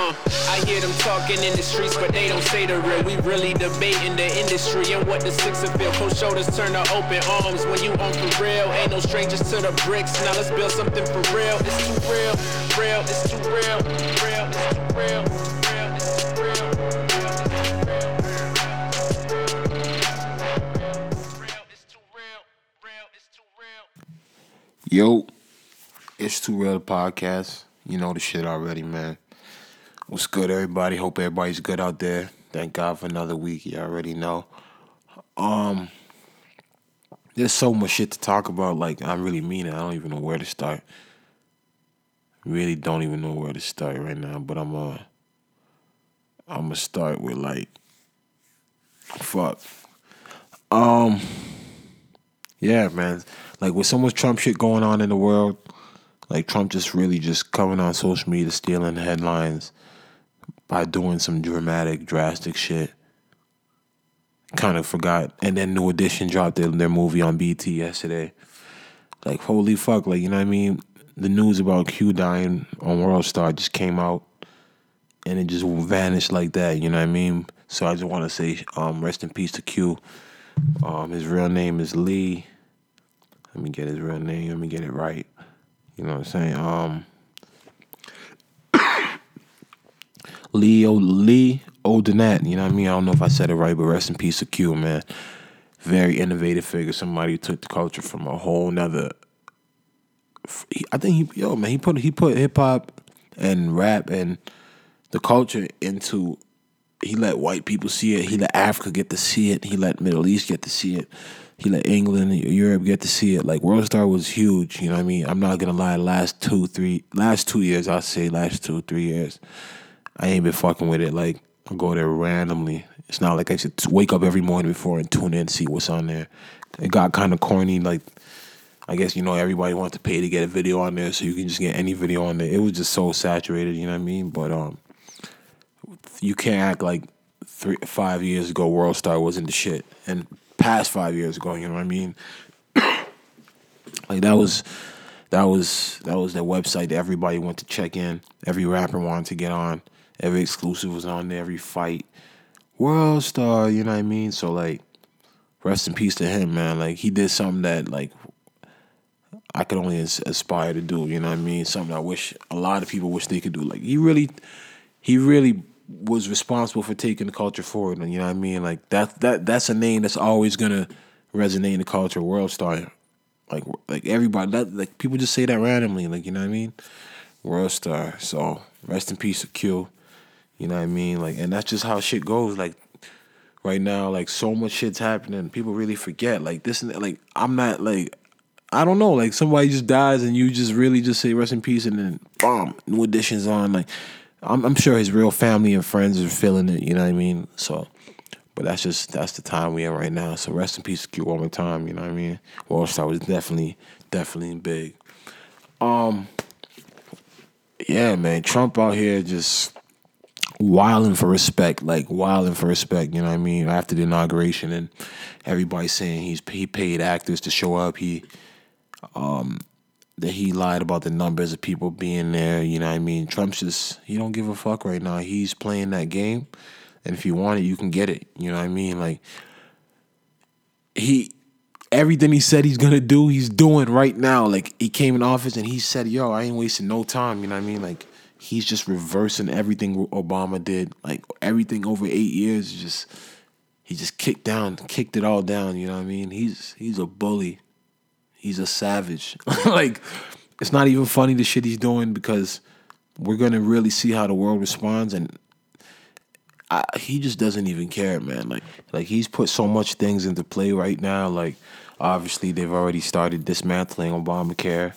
Uh, I hear them talking in the streets, but they don't say the real. We really debating the industry and what the six of feel. Cold shoulders turn to open arms when you on for real. Ain't no strangers to the bricks. Now let's build something for real. It's too real, real, it's too real, real, it's too real, it's too real. Yo, it's Too Real Podcast. You know the shit already, man. What's good, everybody? Hope everybody's good out there. Thank God for another week. You already know. Um, there's so much shit to talk about. Like I really mean it. I don't even know where to start. Really don't even know where to start right now. But I'm uh, I'm gonna start with like, fuck. Um, yeah, man. Like with so much Trump shit going on in the world, like Trump just really just coming on social media, stealing headlines by doing some dramatic, drastic shit. Kind of forgot. And then New Edition dropped their, their movie on BET yesterday. Like holy fuck, like you know what I mean? The news about Q dying on World Star just came out and it just vanished like that, you know what I mean? So I just want to say um, rest in peace to Q. Um, his real name is Lee. Let me get his real name. Let me get it right. You know what I'm saying? Um, Leo Lee O'Denat. You know what I mean? I don't know if I said it right, but rest in peace to Q, man. Very innovative figure. Somebody who took the culture from a whole nother. I think he, yo man, he put he put hip hop and rap and the culture into. He let white people see it. He let Africa get to see it. He let Middle East get to see it. He let England Europe get to see it. Like World Star was huge. You know what I mean? I'm not gonna lie. Last two, three, last two years, I'll say last two, three years, I ain't been fucking with it. Like I go there randomly. It's not like I should wake up every morning before and tune in and see what's on there. It got kind of corny. Like I guess you know everybody wants to pay to get a video on there, so you can just get any video on there. It was just so saturated. You know what I mean? But um, you can't act like three, five years ago World Star wasn't the shit, and past five years ago, you know what I mean? like that was that was that was the website that everybody went to check in. Every rapper wanted to get on. Every exclusive was on there. Every fight, World Star. You know what I mean? So like, rest in peace to him, man. Like he did something that like I could only aspire to do. You know what I mean? Something I wish a lot of people wish they could do. Like he really, he really was responsible for taking the culture forward. And you know what I mean? Like that that that's a name that's always gonna resonate in the culture. World Star, like like everybody, that, like people just say that randomly. Like you know what I mean? World Star. So rest in peace to Q. You know what I mean? Like, and that's just how shit goes. Like right now, like so much shit's happening. People really forget. Like this and that. like I'm not like. I don't know, like somebody just dies and you just really just say rest in peace and then bomb, New Edition's on. Like I'm, I'm sure his real family and friends are feeling it. You know what I mean? So, but that's just that's the time we in right now. So rest in peace, Q. One more time. You know what I mean? World Star was definitely definitely big. Um, yeah, man. Trump out here just wilding for respect, like wilding for respect. You know what I mean? After the inauguration, and everybody saying he's he paid actors to show up. He um that he lied about the numbers of people being there. You know what I mean? Trump's just he don't give a fuck right now. He's playing that game, and if you want it, you can get it. You know what I mean? Like he everything he said he's gonna do, he's doing right now. Like he came in office and he said, "Yo, I ain't wasting no time." You know what I mean? Like he's just reversing everything Obama did. Like everything over eight years, just he just kicked down, kicked it all down. You know what I mean? He's he's a bully. He's a savage. like it's not even funny the shit he's doing because we're gonna really see how the world responds and I, he just doesn't even care, man. Like like he's put so much things into play right now. Like obviously they've already started dismantling Obamacare.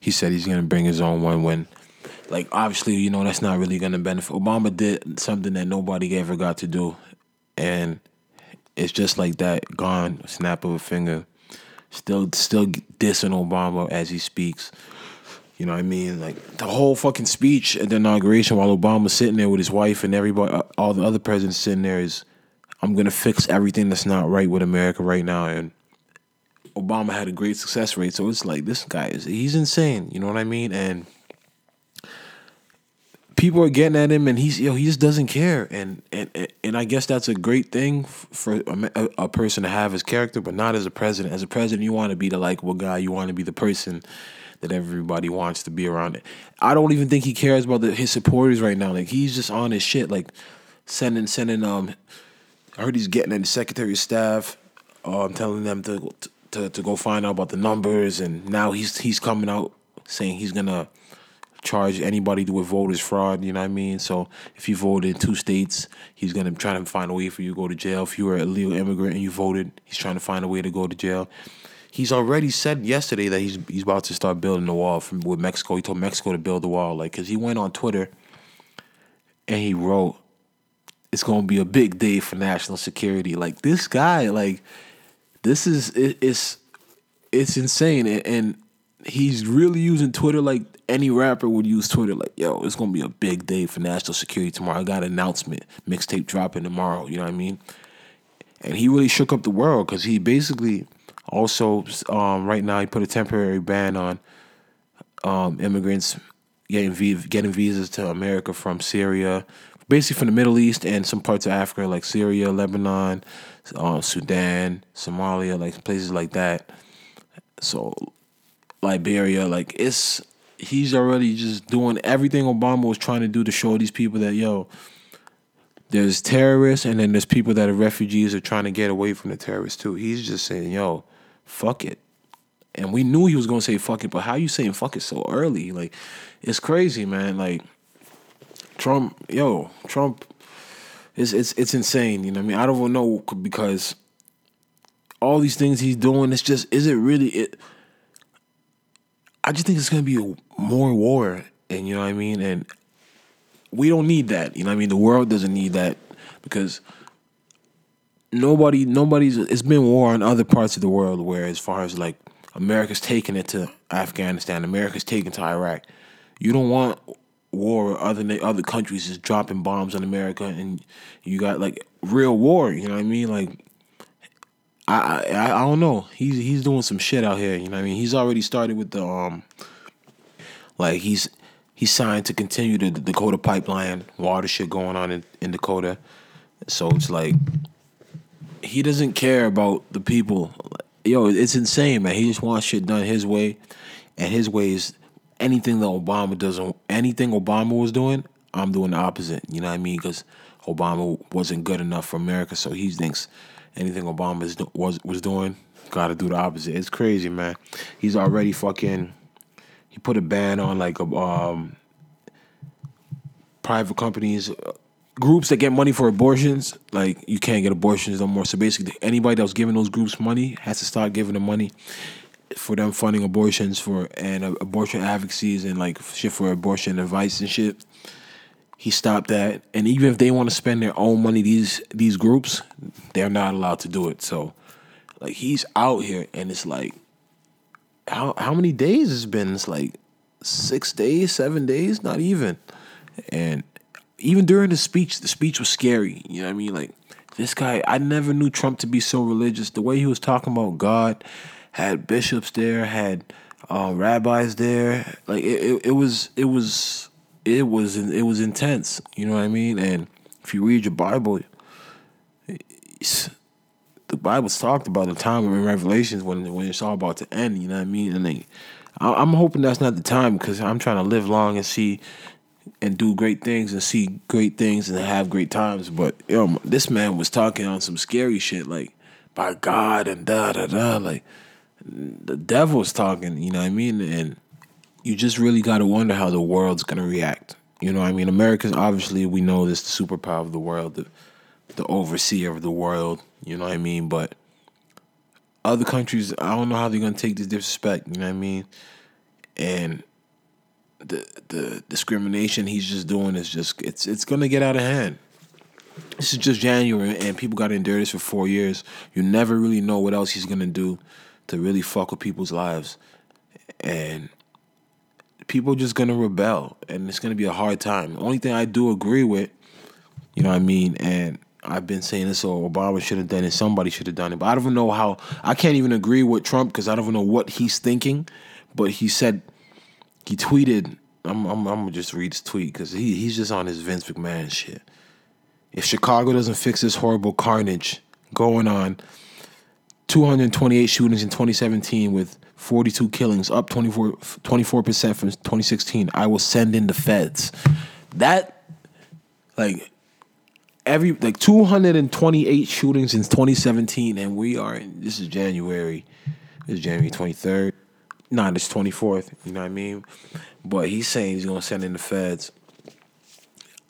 He said he's gonna bring his own one when like obviously, you know, that's not really gonna benefit Obama did something that nobody ever got to do. And it's just like that, gone, snap of a finger. Still still dissing Obama as he speaks. You know what I mean? Like the whole fucking speech at the inauguration while Obama's sitting there with his wife and everybody, uh, all the other presidents sitting there is, I'm gonna fix everything that's not right with America right now. And Obama had a great success rate, so it's like this guy is he's insane. You know what I mean? And people are getting at him, and he's yo, he just doesn't care, and and and I guess that's a great thing for a, a person to have as character, but not as a president. As a president, you want to be the likable guy. You want to be the person that everybody wants to be around. I don't even think he cares about the, his supporters right now. Like he's just on his shit, like sending sending um. I heard he's getting at the Secretary of Staff, um, telling them to, to to go find out about the numbers, and now he's he's coming out saying he's gonna charge anybody with voters fraud. You know what I mean? So if you voted in two states, he's gonna try to find a way for you to go to jail. If you were a legal immigrant and you voted, he's trying to find a way to go to jail. He's already said yesterday that he's he's about to start building the wall from with Mexico. He told Mexico to build the wall, like because he went on Twitter and he wrote, "It's gonna be a big day for national security." Like this guy, like this is it, it's it's insane, and, and he's really using Twitter like any rapper would use Twitter. Like, yo, it's gonna be a big day for national security tomorrow. I got an announcement, mixtape dropping tomorrow. You know what I mean? And he really shook up the world because he basically also um, right now he put a temporary ban on um, immigrants getting getting visas to America from Syria, basically from the Middle East and some parts of Africa like Syria, Lebanon, uh, Sudan, Somalia, like places like that. So Liberia, like it's he's already just doing everything Obama was trying to do to show these people that yo, there's terrorists and then there's people that are refugees are trying to get away from the terrorists too. He's just saying, yo, fuck it. And we knew he was gonna say fuck it, but how you saying fuck it so early? Like, it's crazy, man. Like Trump, yo, Trump it's it's it's insane, you know what I mean? I don't know because all these things he's doing, it's just is it really it I just think it's gonna be more war, and you know what I mean. And we don't need that. You know what I mean. The world doesn't need that because nobody, nobody's. It's been war in other parts of the world where, as far as like America's taking it to Afghanistan, America's taking to Iraq. You don't want war other other countries is dropping bombs on America, and you got like real war. You know what I mean? Like I, I I don't know. He's he's doing some shit out here. You know what I mean? He's already started with the um, like he's he's signed to continue the, the Dakota pipeline water shit going on in, in Dakota. So it's like he doesn't care about the people. Yo, it's insane, man. He just wants shit done his way, and his way is anything that Obama doesn't. Anything Obama was doing, I'm doing the opposite. You know what I mean? Because Obama wasn't good enough for America, so he thinks anything Obama was was doing, got to do the opposite. It's crazy, man. He's already fucking. He put a ban on like um, private companies, uh, groups that get money for abortions. Like you can't get abortions no more. So basically, anybody that was giving those groups money has to start giving them money for them funding abortions for and uh, abortion advocacies and like shit for abortion advice and shit he stopped that. And even if they want to spend their own money, these these groups, they're not allowed to do it. So, like he's out here, and it's like, how how many days it's been? It's like six days, seven days, not even. And even during the speech, the speech was scary. You know what I mean? Like this guy, I never knew Trump to be so religious. The way he was talking about God, had bishops there, had uh, rabbis there. Like it, it, it was, it was it was it was intense. You know what I mean? And if you read your Bible, the Bible's talked about the time in Revelations when when it's all about to end. You know what I mean? And they, I'm hoping that's not the time because I'm trying to live long and see and do great things and see great things and have great times. But know, this man was talking on some scary shit like by God and da da da like the devil's talking. You know what I mean? And you just really got to wonder how the world's going to react. You know, I mean, America's obviously we know this the superpower of the world, the the overseer of the world. You know what I mean? But other countries, I don't know how they're going to take this disrespect. You know what I mean? And the the discrimination he's just doing is just it's it's going to get out of hand. This is just January, and people got to endure this for four years. You never really know what else he's going to do to really fuck with people's lives, and people are just gonna rebel, and it's gonna be a hard time. The only thing I do agree with, you know what I mean, and I've been saying this, so Obama should have done it, somebody should have done it, but I don't know how. I can't even agree with Trump because I don't know what he's thinking. But he said, he tweeted I'm I'm, I'm gonna just read this tweet because he he's just on his Vince McMahon shit. If Chicago doesn't fix this horrible carnage going on, 228 shootings in 2017 with 42 killings, up 24 percent from 2016. I will send in the feds. That like every like 228 shootings in 2017, and we are in, this is January. This is January 23rd. Nah, this 24th. You know what I mean? But he's saying he's gonna send in the feds.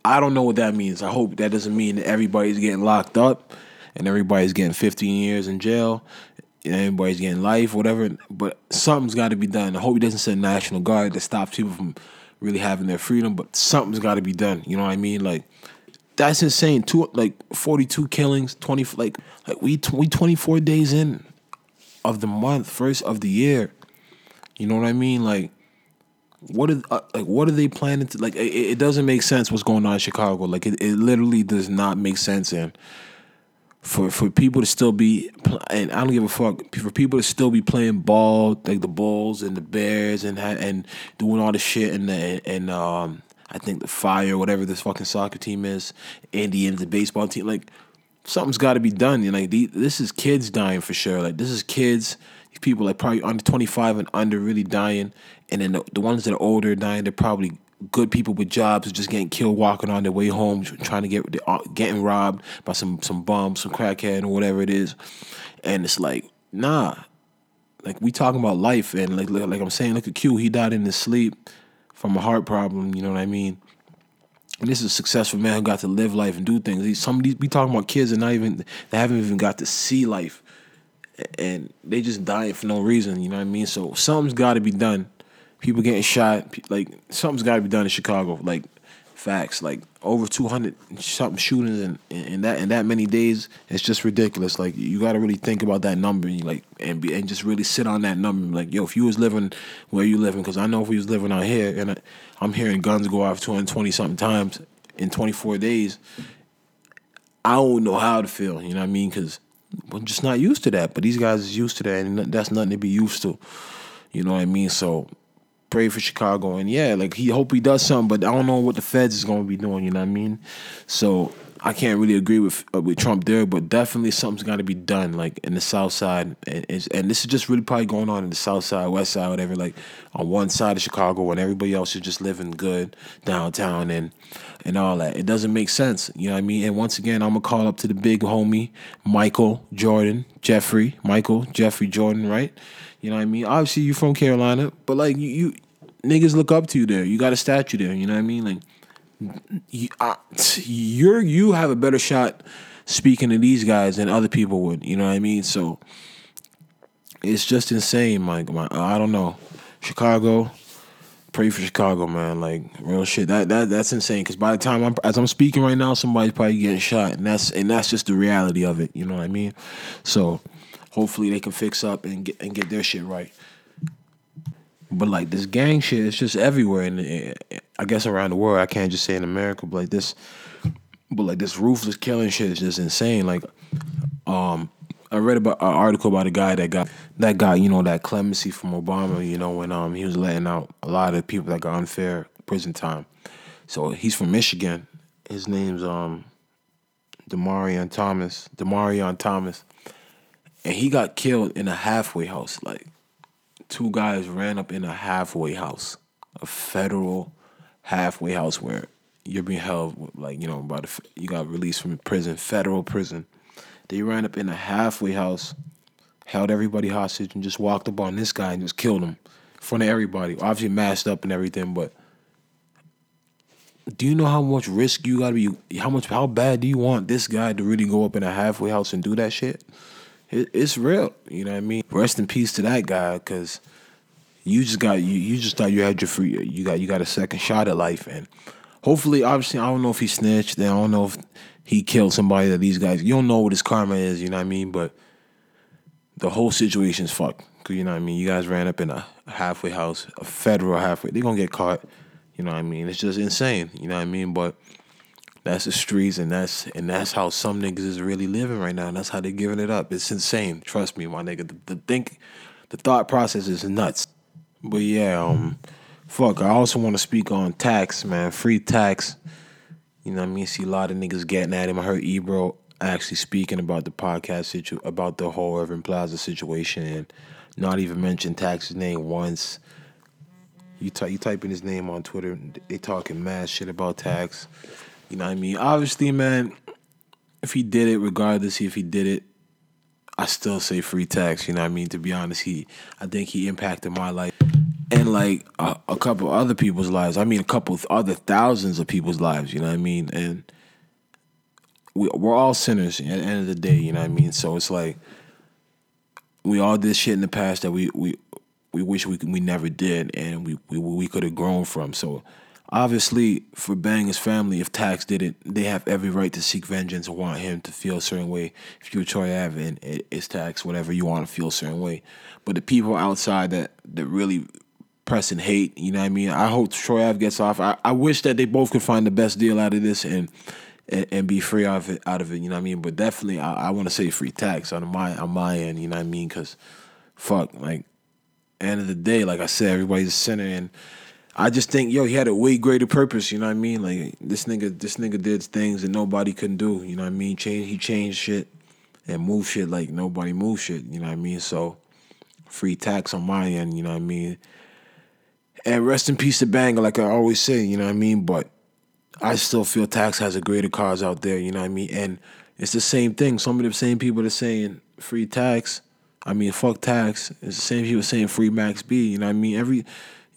I don't know what that means. I hope that doesn't mean that everybody's getting locked up and everybody's getting 15 years in jail and everybody's getting life, whatever. But something's got to be done. I hope he doesn't send National Guard that stops people from really having their freedom. But something's got to be done. You know what I mean? Like that's insane. Two like 42 killings, 20 like like we we 24 days in of the month, first of the year. You know what I mean? Like what are uh, like what are they planning to like? It, it, doesn't make sense what's going on in Chicago. Like it, it literally does not make sense. And for for people to still be and I don't give a fuck for people to still be playing ball like the Bulls and the Bears and and doing all the shit and the, and um I think the Fire whatever this fucking soccer team is, and the Indians the baseball team like something's got to be done. And like this is kids dying for sure. Like this is kids. People like probably under twenty five and under really dying, and then the, the ones that are older dying, they're probably good people with jobs just getting killed walking on their way home, trying to get uh, getting robbed by some some bum, some crackhead, or whatever it is. And it's like, nah, like we talking about life, and like like I'm saying, look at Q, he died in his sleep from a heart problem. You know what I mean? And this is a successful man who got to live life and do things. Some of these we talking about kids and not even they haven't even got to see life, and they just dying for no reason. You know what I mean? So something's got to be done people getting shot. Like something's got to be done in Chicago. Like facts. Like over two hundred something shootings in, in that in that many days. It's just ridiculous. Like you got to really think about that number. And like and be, and just really sit on that number. Like yo, if you was living where you living, because I know if we was living out here, and I, I'm hearing guns go off two hundred twenty something times in twenty four days. I don't know how to feel. You know what I mean? Because I'm just not used to that. But these guys is used to that, and that's nothing to be used to. You know what I mean? So pray for Chicago. And yeah, like he hope he does something, but I don't know what the feds is to be doing. You know what I mean? So I can't really agree with uh, with Trump there, but definitely something's got to be done, like in the South Side, and, and this is just really probably going on in the South Side, West Side, whatever. Like on one side of Chicago, when everybody else is just living good downtown and and all that. It doesn't make sense, you know what I mean? And once again, I'm gonna call up to the big homie Michael Jordan, Jeffrey, Michael Jeffrey Jordan, right? You know what I mean? Obviously, you're from Carolina, but like you, you niggas look up to you there. You got a statue there. You know what I mean? Like you're you have a better shot speaking to these guys than other people would. You know what I mean? So it's just insane, Mike. My, I don't know. Chicago, pray for Chicago, man. Like real shit. That that that's insane. Because by the time I'm as I'm speaking right now, somebody's probably getting shot, and that's and that's just the reality of it. You know what I mean? So hopefully they can fix up and get and get their shit right. But like this gang shit, it's just everywhere, and eh, I guess around the world. I can't just say in America, but like this, but like this ruthless killing shit is just insane. Like, um, I read about an article about a guy that got that got you know that clemency from Obama. You know when um he was letting out a lot of people that got unfair prison time. So he's from Michigan. His name's um Demarion Thomas. Demarion Thomas and he got killed in a halfway house. Like two guys ran up in a halfway house, a federal halfway house where you're being held, like you know, by the you got released from prison, federal prison. They ran up in a halfway house, held everybody hostage, and just walked up on this guy and just killed him in front of everybody. Obviously masked up and everything, but do you know how much risk you gotta be? How much? How bad do you want this guy to really go up in a halfway house and do that shit? it, it's real. You know what I mean? Rest in peace to that guy, because you just got you you just thought you had your free you got you got a second shot at life, and hopefully, obviously, I don't know if he snitched. Then I don't know if he killed somebody that these guys. You don't know what his karma is. You know what I mean? But the whole situation's fucked. Cause you know what I mean. You guys ran up in a halfway house, a federal halfway. They're gonna get caught. You know what I mean? It's just insane. You know what I mean? But that's the streets, and that's and that's how some niggas is really living right now. And that's how they giving it up. It's insane. Trust me, my nigga. The, the think, the thought process is nuts. But yeah, um, fuck, I also want to speak on tax, man. Free tax. You know I mean? See a lot of niggas getting at him. I heard Ebro actually speaking about the podcast situ about the whole Irving Plaza situation and not even mention tax's name once. You type you type in his name on Twitter, they talking mad shit about tax. You know what I mean? Obviously, man, if he did it, regardless if he did it, I still say free tax. You know what I mean? To be honest, he I think he impacted my life and like a, a couple other people's lives. I mean, a couple other thousands of people's lives. You know what I mean? And we we're all sinners at the end of the day. You know what I mean? So it's like we all did shit in the past that we we we wish we we never did, and we we we could have grown from. So obviously, for Banga's family, if Tax did it, they have every right to seek vengeance and want him to feel a certain way. If you're Troy Ave and it's Tax, whatever you want to feel a certain way. But the people outside that that really pressing hate, you know what I mean? I hope Troy Ave gets off. I, I wish that they both could find the best deal out of this and and, and be free out of it. Out of it, you know what I mean. But definitely, I, I want to say free tax on my on my end. You know what I mean? Because fuck, like end of the day, like I said, everybody's a sinner, and I just think yo, he had a way greater purpose. You know what I mean? Like this nigga, this nigga did things that nobody couldn't do. You know what I mean? Change, he changed shit and moved shit like nobody moved shit. You know what I mean? So free tax on my end. You know what I mean? And rest in peace to Banga, like I always say. You know what I mean? But I still feel tax has a greater cause out there, you know what I mean? And it's the same thing. Some of the same people are saying free tax. I mean, fuck tax. It's the same people saying free Max B. You know what I mean? Every,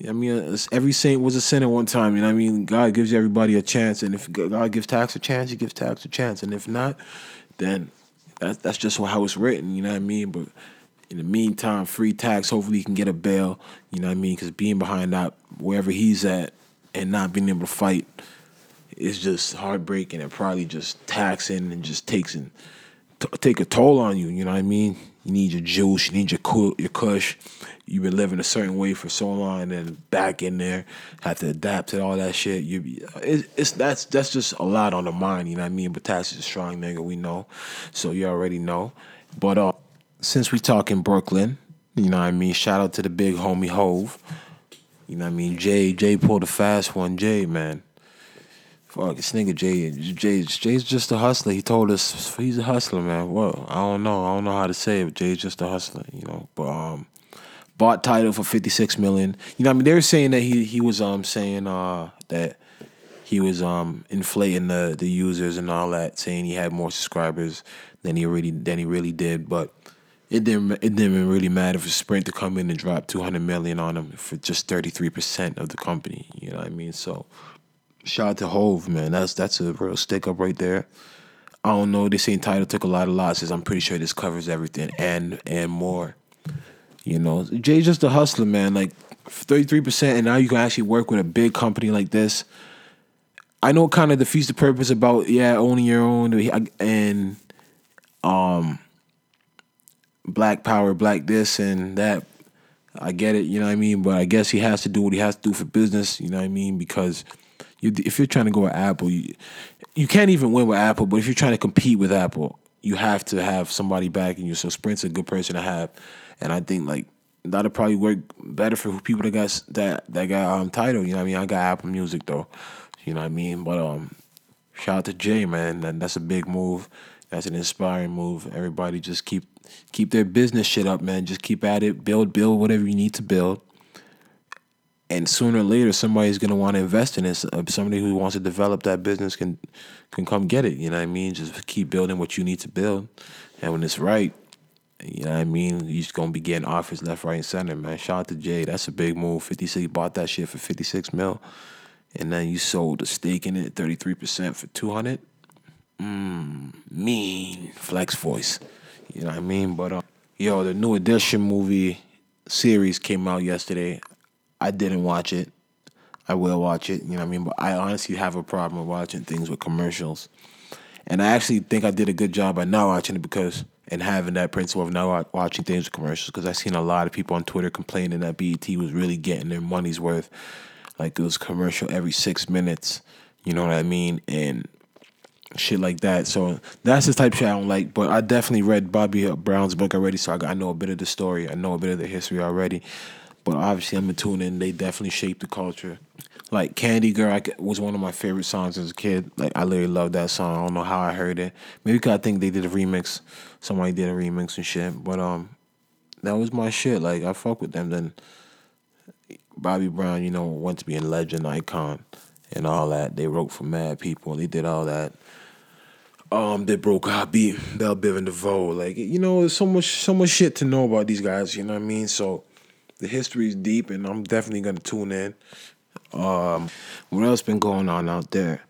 I mean, every saint was a sinner one time. You know what I mean? God gives everybody a chance, and if God gives tax a chance, He gives tax a chance, and if not, then that's that's just how it's written. You know what I mean? But in the meantime, free tax. Hopefully, he can get a bail. You know what I mean? Because being behind that wherever he's at and not being able to fight is just heartbreaking and probably just taxing and just takes and t- take a toll on you. You know what I mean? You need your juice, you need your cu- your kush. You've been living a certain way for so long, and then back in there, have to adapt to all that shit. You, it's, it's that's that's just a lot on the mind. You know what I mean? But is a strong nigga, we know, so you already know. But uh, since we talk in Brooklyn, you know what I mean? Shout out to the big homie Hove. You know what I mean? Jay Jay pulled a fast one. Jay man, Fuck, this nigga Jay, Jay, Jay's just a hustler. He told us he's a hustler, man. Well, I don't know. I don't know how to say it. Jay's just a hustler, you know. But um, bought Tidal for fifty six million. You know, I mean, they were saying that he he was um saying uh that he was um inflating the the users and all that, saying he had more subscribers than he really than he really did. But it didn't it didn't really matter for Sprint to come in and drop two hundred million on him for just thirty three percent of the company. You know what I mean? So Shout out to Hove, man. That's that's a real stick up right there. I don't know. This ain't Tidal took a lot of losses. I'm pretty sure this covers everything and and more. You know, Jay's just a hustler, man. Like 33%, and now you can actually work with a big company like this. I know it kind of defeats the purpose about yeah owning your own and um black power, black this and that. I get it, you know what I mean. But I guess he has to do what he has to do for business, you know what I mean, because you, if you're trying to go with Apple, you, you can't even win with Apple. But if you're trying to compete with Apple, you have to have somebody backing you. So Sprint's a good person to have, and I think like that'll probably work better for people that got that that got um Tidal. You know what I mean? I got Apple Music though. You know what I mean? But um, shout out to Jay, man. That, that's a big move. That's an inspiring move. Everybody just keep keep their business shit up, man. Just keep at it. Build, build whatever you need to build and sooner or later somebody's going to want to invest in it uh, somebody who wants to develop that business can can come get it you know what i mean? Just keep building what you need to build and when it's right you know what i mean? You're just going to be getting offers left right and center man. Shout out to jay that's a big move. 56 bought that shit for 56 mil and then you sold a stake in it 33% for 200 mm, mean flex voice you know what i mean? But uh, yo the new edition movie series came out yesterday I didn't watch it. I will watch it, you know what I mean? But I honestly have a problem with watching things with commercials. And I actually think I did a good job by not watching it because and having that principle of not watching things with commercials because I've seen a lot of people on Twitter complaining that BET was really getting their money's worth. Like it was commercial every six minutes, you know what I mean? And shit like that. So that's the type of shit I don't like. But I definitely read Bobby Brown's book already, so I, got, I know a bit of the story. I know a bit of the history already. But obviously, I'm gonna tune in. They definitely shaped the culture. Like Candy Girl I, was one of my favorite songs as a kid. Like I literally loved that song. I don't know how I heard it. Maybe because I think they did a remix. Somebody did a remix and shit. But um, that was my shit. Like I fuck with them. Then Bobby Brown, you know, went to be a legend icon and all that. They wrote for mad people. They did all that. Um, they broke beat Bell Biv and DeVoe. Like you know, there's so much so much shit to know about these guys. You know what I mean? So the history is deep, and I'm definitely gonna tune in. Um, what else been going on out there?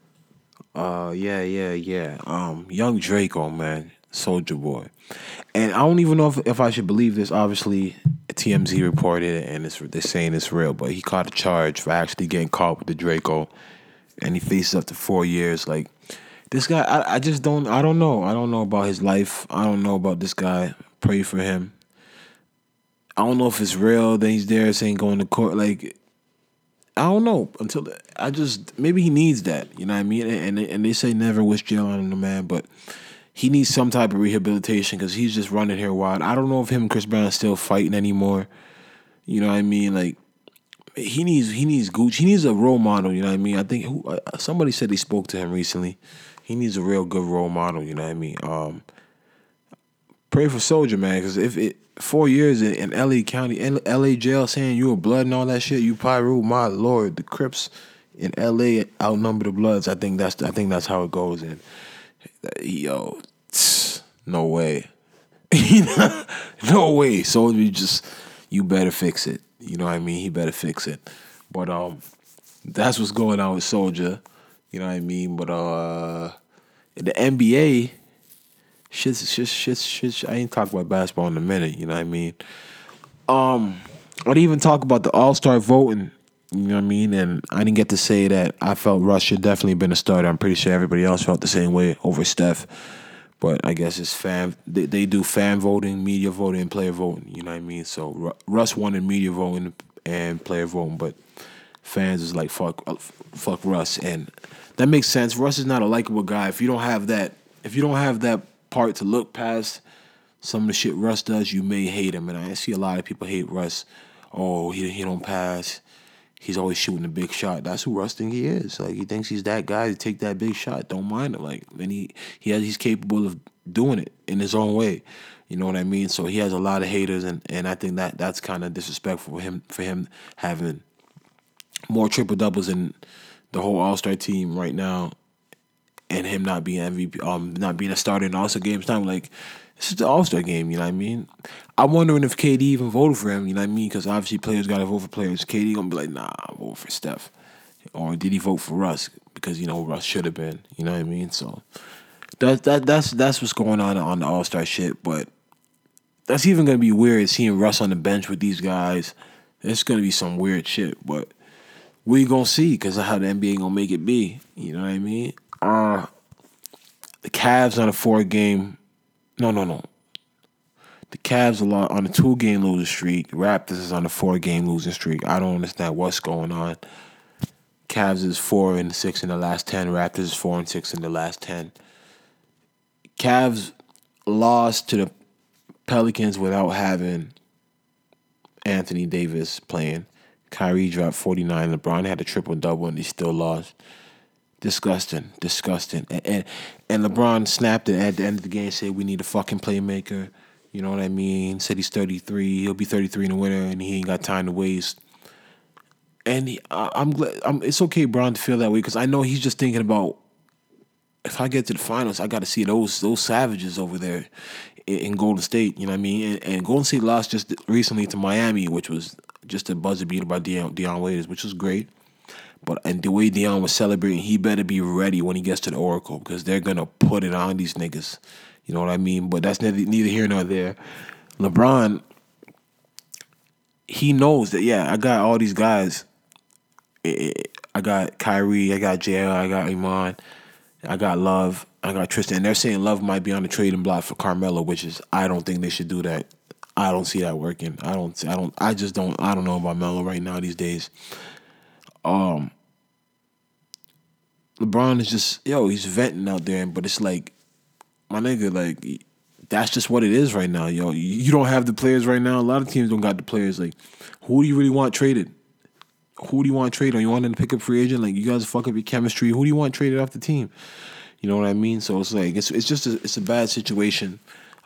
Uh, yeah, yeah, yeah. Um, Young Draco, man, Soulja Boy, and I don't even know if, if I should believe this. Obviously, TMZ reported it, and it's they're saying it's real, but he caught a charge for actually getting caught with the Draco, and he faces up to four years. Like this guy, I, I just don't, I don't know, I don't know about his life. I don't know about this guy. Pray for him. I don't know if it's real that he's there saying going to court. Like I don't know until I just maybe he needs that. You know what I mean? And and they say never wish jail on the man, but he needs some type of rehabilitation because he's just running here wild. I don't know if him and Chris Brown are still fighting anymore. You know what I mean? Like he needs he needs Gucci. He needs a role model. You know what I mean? I think who, uh, somebody said he spoke to him recently. He needs a real good role model. You know what I mean? Um, pray for Soulja, man, because if it four years in, in LA County, in LA jail, saying you were blood and all that shit, you Piru, my lord, the Crips in LA outnumber the Bloods. I think that's I think that's how it goes. And yo, tss, no way, no way. So you just you better fix it. You know what I mean? He better fix it. But um, that's what's going on with Soulja. You know what I mean? But uh, the NBA shit's shit, shit, shit, I ain't talk about basketball in a minute. You know what I mean? Um, I didn't even talk about the All Star voting. You know what I mean? And I didn't get to say that I felt Russ should definitely been a starter. I'm pretty sure everybody else felt the same way over Steph. But I guess it's fan. They, they do fan voting, media voting, and player voting. You know what I mean? So Russ in media voting and player voting, but fans is like fuck, uh, fuck Russ, and that makes sense. Russ is not a likable guy. If you don't have that, if you don't have that part to look past some of the shit Russ does, you may hate him. And I see a lot of people hate Russ. Oh, he he don't pass. He's always shooting a big shot. That's who Russ think he is. Like he thinks he's that guy to take that big shot. Don't mind it. Like and he he has he's capable of doing it in his own way. You know what I mean? So he has a lot of haters, and, and I think that that's kind of disrespectful for him for him having more triple doubles than the whole All Star team right now and him not being MVP, um, not being a starter in All Star games. Time like this is the All Star game. You know what I mean? I'm wondering if KD even voted for him. You know what I mean? Because obviously players got to vote for players. KD gonna be like, nah, I vote for Steph, or did he vote for Russ? Because you know Russ should have been. You know what I mean? So that that that's that's what's going on on the All Star shit. But that's even gonna be weird seeing Russ on the bench with these guys. It's gonna be some weird shit, but we gonna see because of how the NBA gonna make it be. You know what I mean? Uh, the Cavs on a four game. No, no, no. The Cavs are on a two game losing streak. Raptors is on a four game losing streak. I don't understand what's going on. Cavs is four and six in the last ten. Raptors is four and six in the last ten. Cavs lost to the Pelicans without having Anthony Davis playing. Kyrie dropped 49. LeBron had a triple double and he still lost. Disgusting, disgusting. And, and, and LeBron snapped it at the end of the game. Said we need a fucking playmaker. You know what I mean? Said he's 33. He'll be 33 in the winter, and he ain't got time to waste. And he, I, I'm glad. I'm, it's okay, Bron, to feel that way because I know he's just thinking about if I get to the finals, I got to see those those savages over there in, in, Golden State. You know what I mean? And, and, Golden State lost just recently to Miami, which was just a buzzer beater by Dion, Dion Waiters, which was great. But and the way Dion was celebrating, he better be ready when he gets to the Oracle because they're gonna put it on these niggas. You know what I mean? But that's neither, neither here nor there. LeBron, he knows that yeah, I got all these guys. I got Kyrie, I got JL, I got Iman, I got Love, I got Tristan. And they're saying Love might be on the trading block for Carmelo, which is I don't think they should do that. I don't see that working. I don't. I don't. I just don't. I don't know about Melo right now these days. Um, LeBron is just yo, he's venting out there, but it's like, my nigga, like that's just what it is right now, yo. You don't have the players right now. A lot of teams don't got the players. Like, who do you really want traded? Who do you want traded? Or you want them to pick up free agent? Like, you guys fuck up your chemistry. Who do you want traded off the team? You know what I mean? So it's like it's it's just a, it's a bad situation.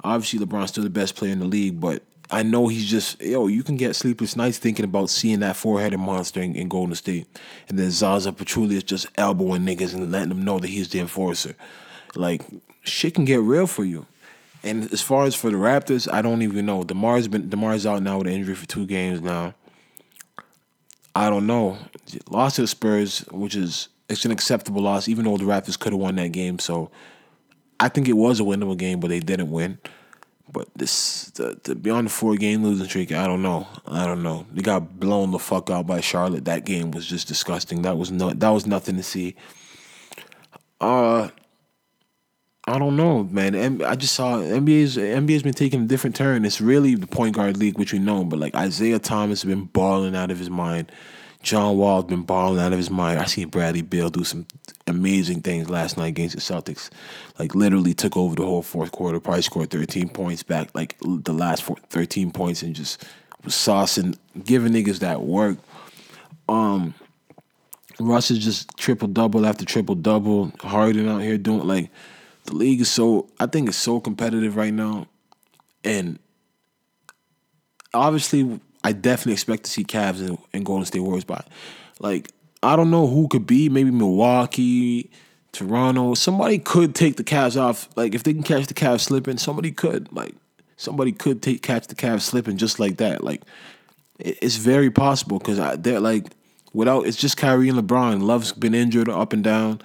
Obviously, LeBron's still the best player in the league, but I know he's just yo. You can get sleepless nights thinking about seeing that four-headed monster in, in Golden State, and then Zaza Pachulia is just elbowing niggas and letting them know that he's the enforcer. Like shit can get real for you. And as far as for the Raptors, I don't even know. Demar's been Demar's out now with an injury for two games now. I don't know. Lost to the Spurs, which is it's an acceptable loss, even though the Raptors could have won that game. So I think it was a winnable game, but they didn't win. But this the, the beyond the four game losing streak, I don't know. I don't know. They got blown the fuck out by Charlotte. That game was just disgusting. That was no that was nothing to see. Uh I don't know, man. I just saw NBA's NBA's been taking a different turn. It's really the point guard league, which we know, but like Isaiah Thomas has been balling out of his mind. John Wall's been balling out of his mind. I seen Bradley Beal do some amazing things last night against the Celtics. Like literally took over the whole fourth quarter. Probably scored 13 points back, like the last four, 13 points, and just was saucing, giving niggas that work. Um, Russ is just triple double after triple double. Harden out here doing like the league is so I think it's so competitive right now, and obviously I definitely expect to see Cavs and, and Golden State Warriors, but like I don't know who could be. Maybe Milwaukee, Toronto. Somebody could take the Cavs off. Like if they can catch the Cavs slipping, somebody could. Like somebody could take catch the Cavs slipping just like that. Like it, it's very possible because they're like without it's just Kyrie and LeBron. Love's been injured up and down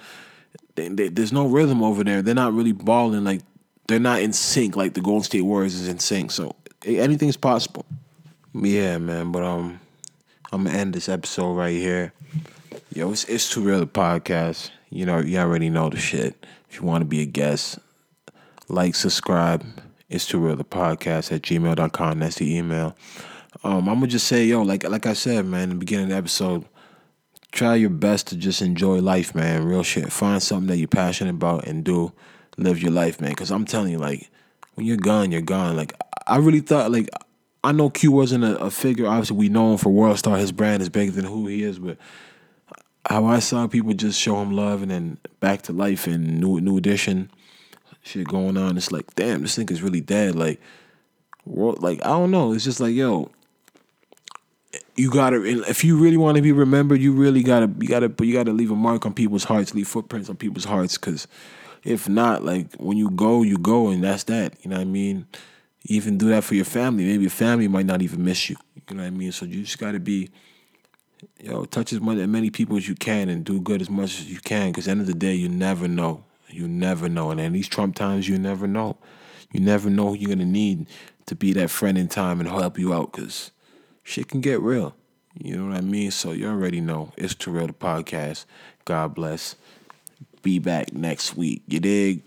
they, they, there's no rhythm over there. They're not really balling like they're not in sync like the Golden State Warriors is in sync. So anything's possible. Yeah, man. But um, I'm gonna end this episode right here. Yo, it's it's too real the podcast. You know, you already know the shit. If you want to be a guest, like, subscribe. It's too real the podcast at gmail.com. That's the email. Um, I'm gonna just say, yo, like like I said, man, in the beginning of the episode, try your best to just enjoy life, man. Real shit. Find something that you're passionate about and do. Live your life, man. Because I'm telling you, like, when you're gone, you're gone. Like, I really thought, like, I know Q wasn't a, a figure. Obviously, we know him for World Star. His brand is bigger than who he is. But how I saw people just show him love and then back to life and new new edition shit going on. It's like, damn, this thing is really dead. Like, world, like I don't know. It's just like, yo, you gotta if you really want to be remembered, you really gotta you gotta you gotta leave a mark on people's hearts, leave footprints on people's hearts, because if not, like when you go, you go, and that's that. You know what I mean? Even do that for your family. Maybe your family might not even miss you. You know what I mean? So you just gotta be, yo, touch as many, many people as you can and do good as much as you can. Because end of the day, you never know. You never know. And in these Trump times, you never know. You never know who you're gonna need to be that friend in time and help you out. Because shit can get real. You know what I mean? So you already know. It's Too Real the podcast. God bless. Be back next week. You dig?